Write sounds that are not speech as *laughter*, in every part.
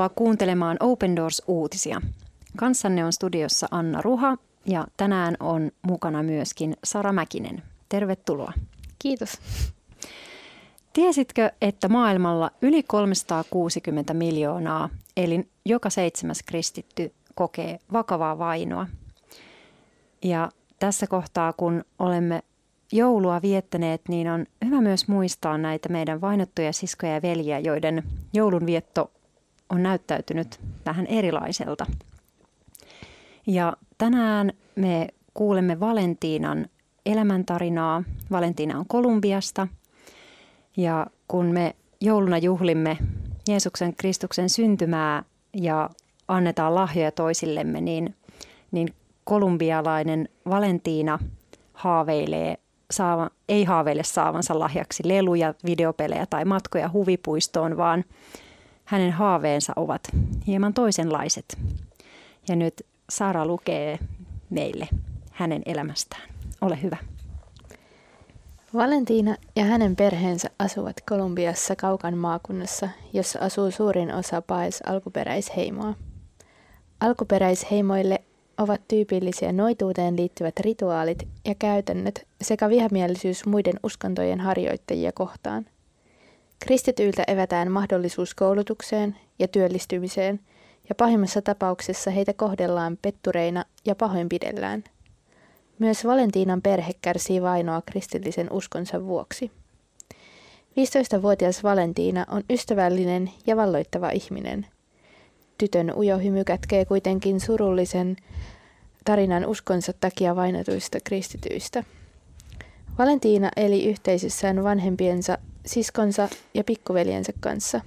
Tervetuloa kuuntelemaan Open Doors-uutisia. Kanssanne on studiossa Anna Ruha ja tänään on mukana myöskin Sara Mäkinen. Tervetuloa. Kiitos. Tiesitkö, että maailmalla yli 360 miljoonaa, eli joka seitsemäs kristitty, kokee vakavaa vainoa? Ja tässä kohtaa, kun olemme joulua viettäneet, niin on hyvä myös muistaa näitä meidän vainottuja siskoja ja veljiä, joiden joulunvietto on näyttäytynyt vähän erilaiselta. Ja tänään me kuulemme Valentiinan elämäntarinaa. Valentiina on Kolumbiasta ja kun me jouluna juhlimme Jeesuksen Kristuksen syntymää ja annetaan lahjoja toisillemme, niin, niin kolumbialainen Valentiina haaveilee saava, ei haaveile saavansa lahjaksi leluja, videopelejä tai matkoja huvipuistoon, vaan hänen haaveensa ovat hieman toisenlaiset. Ja nyt Sara lukee meille hänen elämästään. Ole hyvä. Valentina ja hänen perheensä asuvat Kolumbiassa kaukan maakunnassa, jossa asuu suurin osa Paes alkuperäisheimoa. Alkuperäisheimoille ovat tyypillisiä noituuteen liittyvät rituaalit ja käytännöt sekä vihamielisyys muiden uskontojen harjoittajia kohtaan. Kristityiltä evätään mahdollisuus koulutukseen ja työllistymiseen, ja pahimmassa tapauksessa heitä kohdellaan pettureina ja pahoinpidellään. Myös Valentiinan perhe kärsii vainoa kristillisen uskonsa vuoksi. 15-vuotias Valentiina on ystävällinen ja valloittava ihminen. Tytön ujo hymy kätkee kuitenkin surullisen tarinan uskonsa takia vainotuista kristityistä. Valentiina eli yhteisössään vanhempiensa, siskonsa ja pikkuveljensä kanssa.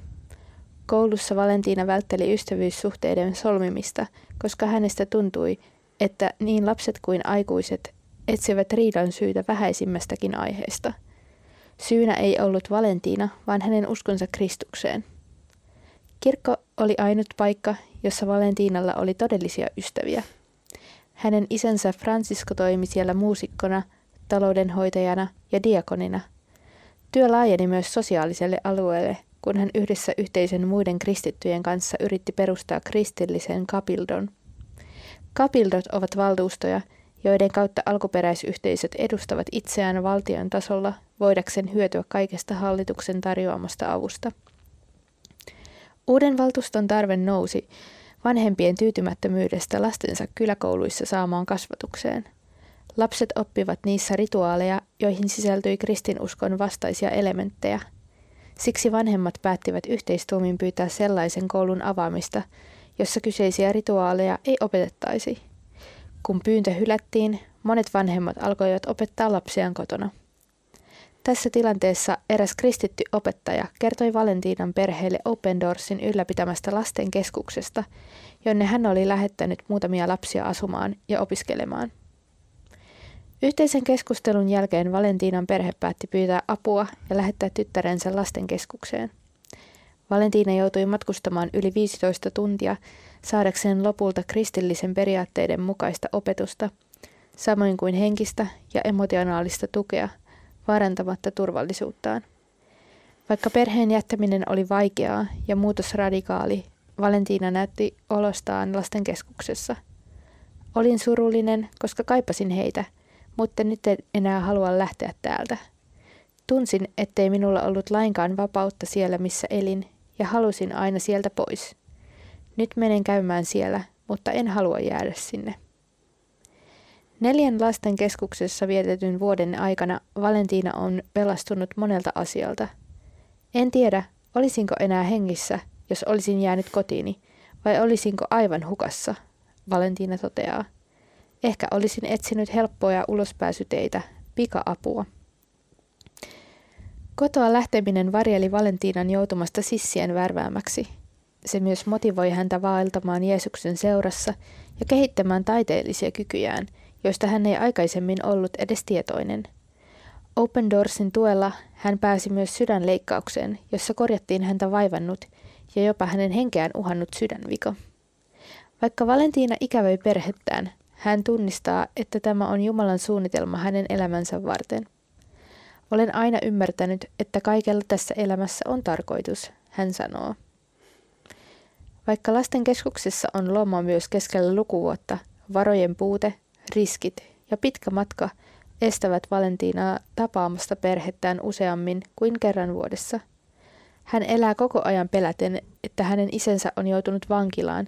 Koulussa Valentiina vältteli ystävyyssuhteiden solmimista, koska hänestä tuntui, että niin lapset kuin aikuiset etsivät riidan syytä vähäisimmästäkin aiheesta. Syynä ei ollut Valentiina, vaan hänen uskonsa Kristukseen. Kirkko oli ainut paikka, jossa Valentiinalla oli todellisia ystäviä – hänen isänsä Francisco toimi siellä muusikkona, taloudenhoitajana ja diakonina. Työ laajeni myös sosiaaliselle alueelle, kun hän yhdessä yhteisön muiden kristittyjen kanssa yritti perustaa kristillisen kapildon. Kapildot ovat valtuustoja, joiden kautta alkuperäisyhteisöt edustavat itseään valtion tasolla voidakseen hyötyä kaikesta hallituksen tarjoamasta avusta. Uuden valtuuston tarve nousi, vanhempien tyytymättömyydestä lastensa kyläkouluissa saamaan kasvatukseen. Lapset oppivat niissä rituaaleja, joihin sisältyi kristinuskon vastaisia elementtejä. Siksi vanhemmat päättivät yhteistuumin pyytää sellaisen koulun avaamista, jossa kyseisiä rituaaleja ei opetettaisi. Kun pyyntö hylättiin, monet vanhemmat alkoivat opettaa lapsiaan kotona. Tässä tilanteessa eräs kristitty opettaja kertoi Valentiinan perheelle Open Doorsin ylläpitämästä lasten keskuksesta, jonne hän oli lähettänyt muutamia lapsia asumaan ja opiskelemaan. Yhteisen keskustelun jälkeen Valentiinan perhe päätti pyytää apua ja lähettää tyttärensä lastenkeskukseen. Valentiina joutui matkustamaan yli 15 tuntia saadakseen lopulta kristillisen periaatteiden mukaista opetusta, samoin kuin henkistä ja emotionaalista tukea – vaarantamatta turvallisuuttaan. Vaikka perheen jättäminen oli vaikeaa ja muutos radikaali, Valentina näytti olostaan lastenkeskuksessa. Olin surullinen, koska kaipasin heitä, mutta nyt en enää halua lähteä täältä. Tunsin, ettei minulla ollut lainkaan vapautta siellä, missä elin, ja halusin aina sieltä pois. Nyt menen käymään siellä, mutta en halua jäädä sinne. Neljän lasten keskuksessa vietetyn vuoden aikana Valentina on pelastunut monelta asialta. En tiedä, olisinko enää hengissä, jos olisin jäänyt kotiini, vai olisinko aivan hukassa, Valentina toteaa. Ehkä olisin etsinyt helppoja ulospääsyteitä, pika-apua. Kotoa lähteminen varjeli Valentiinan joutumasta sissien värväämäksi. Se myös motivoi häntä vaeltamaan Jeesuksen seurassa ja kehittämään taiteellisia kykyjään – joista hän ei aikaisemmin ollut edes tietoinen. Open Doorsin tuella hän pääsi myös sydänleikkaukseen, jossa korjattiin häntä vaivannut ja jopa hänen henkeään uhannut sydänviko. Vaikka Valentiina ikävöi perhettään, hän tunnistaa, että tämä on Jumalan suunnitelma hänen elämänsä varten. Olen aina ymmärtänyt, että kaikella tässä elämässä on tarkoitus, hän sanoo. Vaikka lasten keskuksessa on loma myös keskellä lukuvuotta, varojen puute, riskit ja pitkä matka estävät Valentinaa tapaamasta perhettään useammin kuin kerran vuodessa. Hän elää koko ajan peläten, että hänen isänsä on joutunut vankilaan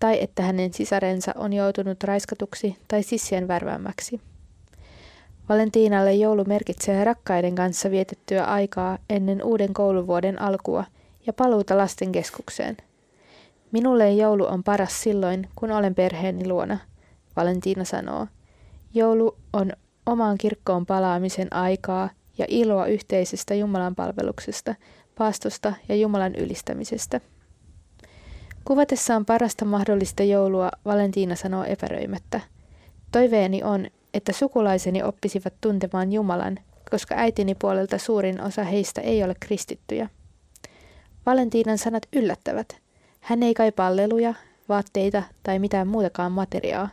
tai että hänen sisarensa on joutunut raiskatuksi tai sissien värväämäksi. Valentiinalle joulu merkitsee rakkaiden kanssa vietettyä aikaa ennen uuden kouluvuoden alkua ja paluuta lastenkeskukseen. Minulle joulu on paras silloin, kun olen perheeni luona, Valentiina sanoo. Joulu on omaan kirkkoon palaamisen aikaa ja iloa yhteisestä Jumalan palveluksesta, paastosta ja Jumalan ylistämisestä. Kuvatessaan parasta mahdollista joulua Valentiina sanoo epäröimättä. Toiveeni on, että sukulaiseni oppisivat tuntemaan Jumalan, koska äitini puolelta suurin osa heistä ei ole kristittyjä. Valentiinan sanat yllättävät. Hän ei kaipaa leluja, vaatteita tai mitään muutakaan materiaa.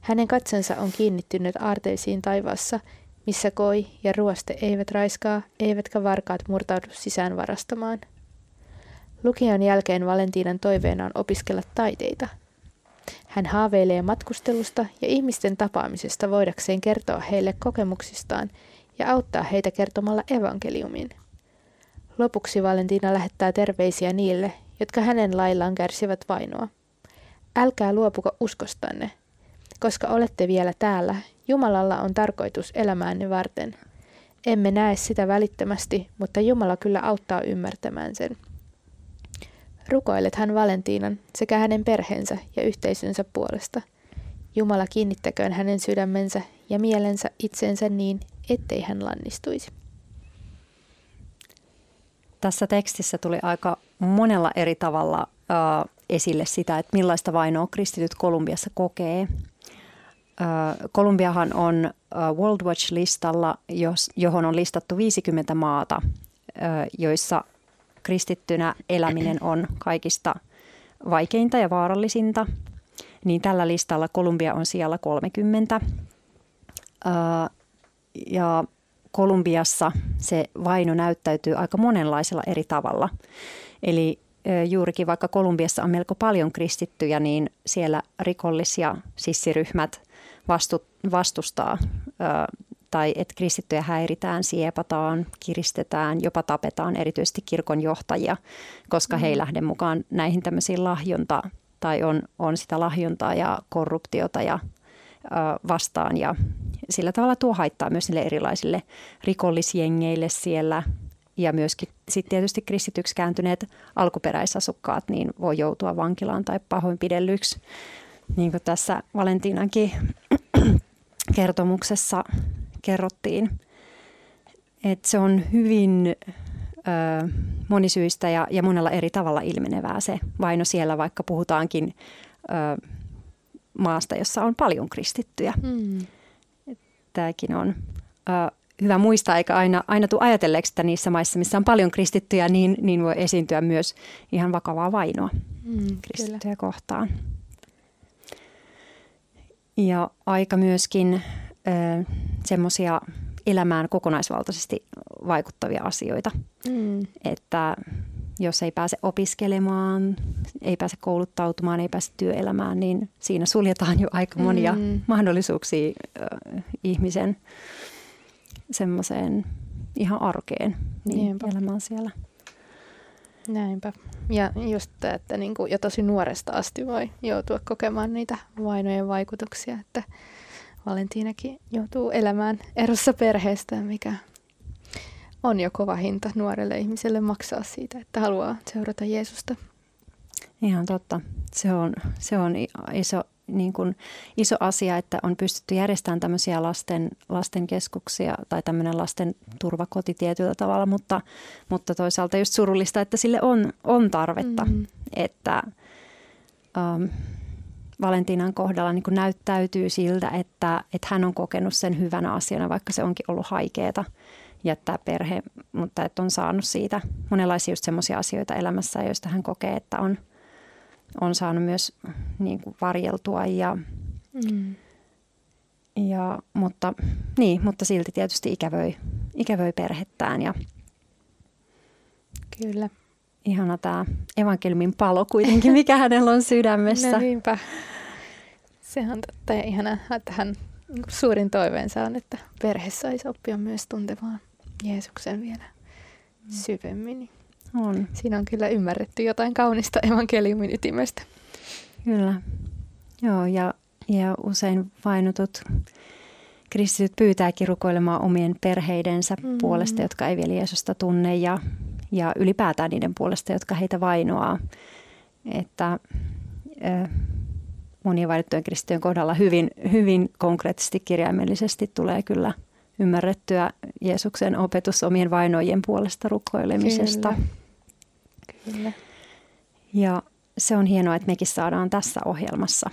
Hänen katsensa on kiinnittynyt aarteisiin taivaassa, missä koi ja ruoste eivät raiskaa, eivätkä varkaat murtaudu sisään varastamaan. Lukion jälkeen Valentiinan toiveena on opiskella taiteita. Hän haaveilee matkustelusta ja ihmisten tapaamisesta voidakseen kertoa heille kokemuksistaan ja auttaa heitä kertomalla evankeliumin. Lopuksi Valentina lähettää terveisiä niille, jotka hänen laillaan kärsivät vainoa. Älkää luopuko uskostanne. Koska olette vielä täällä, Jumalalla on tarkoitus elämäänne varten. Emme näe sitä välittömästi, mutta Jumala kyllä auttaa ymmärtämään sen. Rukoilet hän Valentiinan sekä hänen perheensä ja yhteisönsä puolesta. Jumala kiinnittäköön hänen sydämensä ja mielensä itseensä niin, ettei hän lannistuisi. Tässä tekstissä tuli aika monella eri tavalla äh, esille sitä, että millaista vainoa kristityt Kolumbiassa kokee. Äh, Kolumbiahan on äh, World Watch-listalla, johon on listattu 50 maata, äh, joissa kristittynä eläminen on kaikista vaikeinta ja vaarallisinta. Niin tällä listalla Kolumbia on siellä 30. Äh, ja Kolumbiassa se vaino näyttäytyy aika monenlaisella eri tavalla. Eli juurikin vaikka Kolumbiassa on melko paljon kristittyjä, niin siellä rikollisia sissiryhmät vastu, vastustaa tai että kristittyjä häiritään, siepataan, kiristetään, jopa tapetaan erityisesti kirkon johtajia, koska mm. he ei mm. lähde mukaan näihin tämmöisiin lahjonta tai on, on sitä lahjontaa ja korruptiota ja vastaan ja sillä tavalla tuo haittaa myös niille erilaisille rikollisjengeille siellä ja myöskin sitten tietysti kristityksi kääntyneet alkuperäisasukkaat niin voi joutua vankilaan tai pahoinpidellyksi. Niin kuin tässä Valentinankin *clears throat* kertomuksessa kerrottiin, että se on hyvin ö, monisyistä ja, ja monella eri tavalla ilmenevää se vaino siellä, vaikka puhutaankin ö, maasta, jossa on paljon kristittyjä. Mm. Tämäkin on ö, hyvä muistaa, eikä aina, aina tule ajatelleeksi, että niissä maissa, missä on paljon kristittyjä, niin, niin voi esiintyä myös ihan vakavaa vainoa mm, kristittyjä kyllä. kohtaan. Ja aika myöskin semmoisia elämään kokonaisvaltaisesti vaikuttavia asioita. Mm. Että jos ei pääse opiskelemaan, ei pääse kouluttautumaan, ei pääse työelämään, niin siinä suljetaan jo aika monia mm. mahdollisuuksia äh, ihmisen semmoiseen ihan arkeen niin elämään siellä. Näinpä. Ja just tämä, että niin kuin jo tosi nuoresta asti voi joutua kokemaan niitä vainojen vaikutuksia, että Valentiinakin joutuu elämään erossa perheestään, mikä on jo kova hinta nuorelle ihmiselle maksaa siitä, että haluaa seurata Jeesusta. Ihan totta. Se on, se on iso, niin kuin iso asia, että on pystytty järjestämään tämmöisiä lasten, lasten keskuksia tai tämmöinen lasten turvakoti tietyllä tavalla, mutta, mutta toisaalta just surullista, että sille on, on tarvetta. Mm. Että um, Valentinan kohdalla niin näyttäytyy siltä, että, että hän on kokenut sen hyvänä asiana, vaikka se onkin ollut haikeeta jättää perhe, mutta että on saanut siitä monenlaisia just semmoisia asioita elämässä, joista hän kokee, että on, on saanut myös niin kuin varjeltua ja, mm. ja mutta, niin, mutta silti tietysti ikävöi, ikävöi perhettään ja Kyllä. Ihana tämä evankeliumin palo kuitenkin, mikä *laughs* hänellä on sydämessä. No niinpä. Se on totta ja ihanaa, että hän suurin toiveensa on, että perhe saisi oppia myös tuntemaan Jeesuksen vielä mm. syvemmin. On. Siinä on kyllä ymmärretty jotain kaunista evankeliumin ytimestä. Kyllä. Joo, ja, ja usein vainotut kristityt pyytääkin rukoilemaan omien perheidensä mm-hmm. puolesta, jotka ei vielä Jeesusta tunne ja, ja ylipäätään niiden puolesta, jotka heitä vainoaa. Että äh, monien vainottujen kristittyjen kohdalla hyvin, hyvin konkreettisesti kirjaimellisesti tulee kyllä ymmärrettyä Jeesuksen opetus omien vainojen puolesta rukoilemisesta. Kyllä. Kyllä. Ja se on hienoa, että mekin saadaan tässä ohjelmassa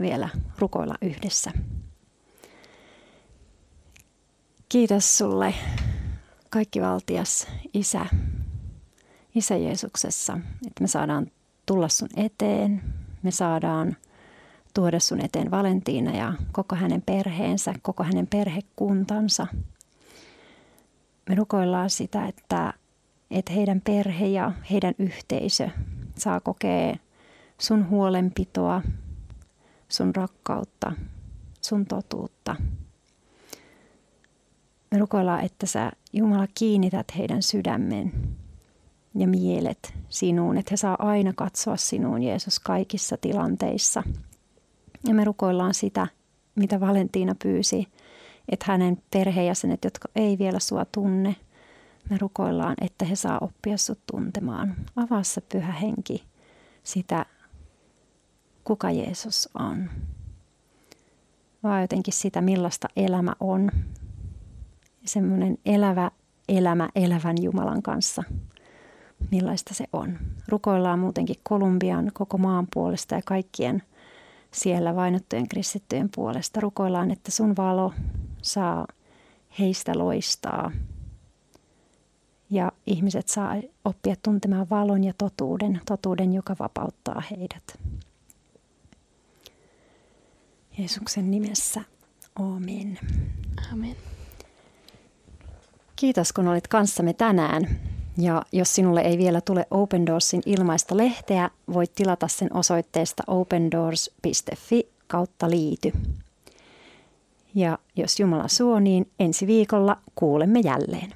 vielä rukoilla yhdessä. Kiitos sulle, kaikki valtias Isä, Isä Jeesuksessa, että me saadaan tulla sun eteen, me saadaan tuoda sun eteen Valentiina ja koko hänen perheensä, koko hänen perhekuntansa. Me rukoillaan sitä, että, että heidän perhe ja heidän yhteisö saa kokea sun huolenpitoa, sun rakkautta, sun totuutta. Me rukoillaan, että sä Jumala kiinnität heidän sydämen ja mielet sinuun, että he saa aina katsoa sinuun Jeesus kaikissa tilanteissa. Ja me rukoillaan sitä, mitä Valentiina pyysi, että hänen perheenjäsenet, jotka ei vielä sua tunne, me rukoillaan, että he saa oppia sut tuntemaan. Avaa se pyhä henki sitä, kuka Jeesus on. Vaan jotenkin sitä, millaista elämä on. Semmoinen elävä elämä elävän Jumalan kanssa. Millaista se on. Rukoillaan muutenkin Kolumbian koko maan puolesta ja kaikkien siellä vainottujen kristittyjen puolesta. Rukoillaan, että sun valo saa heistä loistaa ja ihmiset saa oppia tuntemaan valon ja totuuden, totuuden, joka vapauttaa heidät. Jeesuksen nimessä, amen. Amen. Kiitos kun olit kanssamme tänään. Ja jos sinulle ei vielä tule Open Doorsin ilmaista lehteä, voit tilata sen osoitteesta opendoors.fi kautta liity. Ja jos Jumala suo, niin ensi viikolla kuulemme jälleen.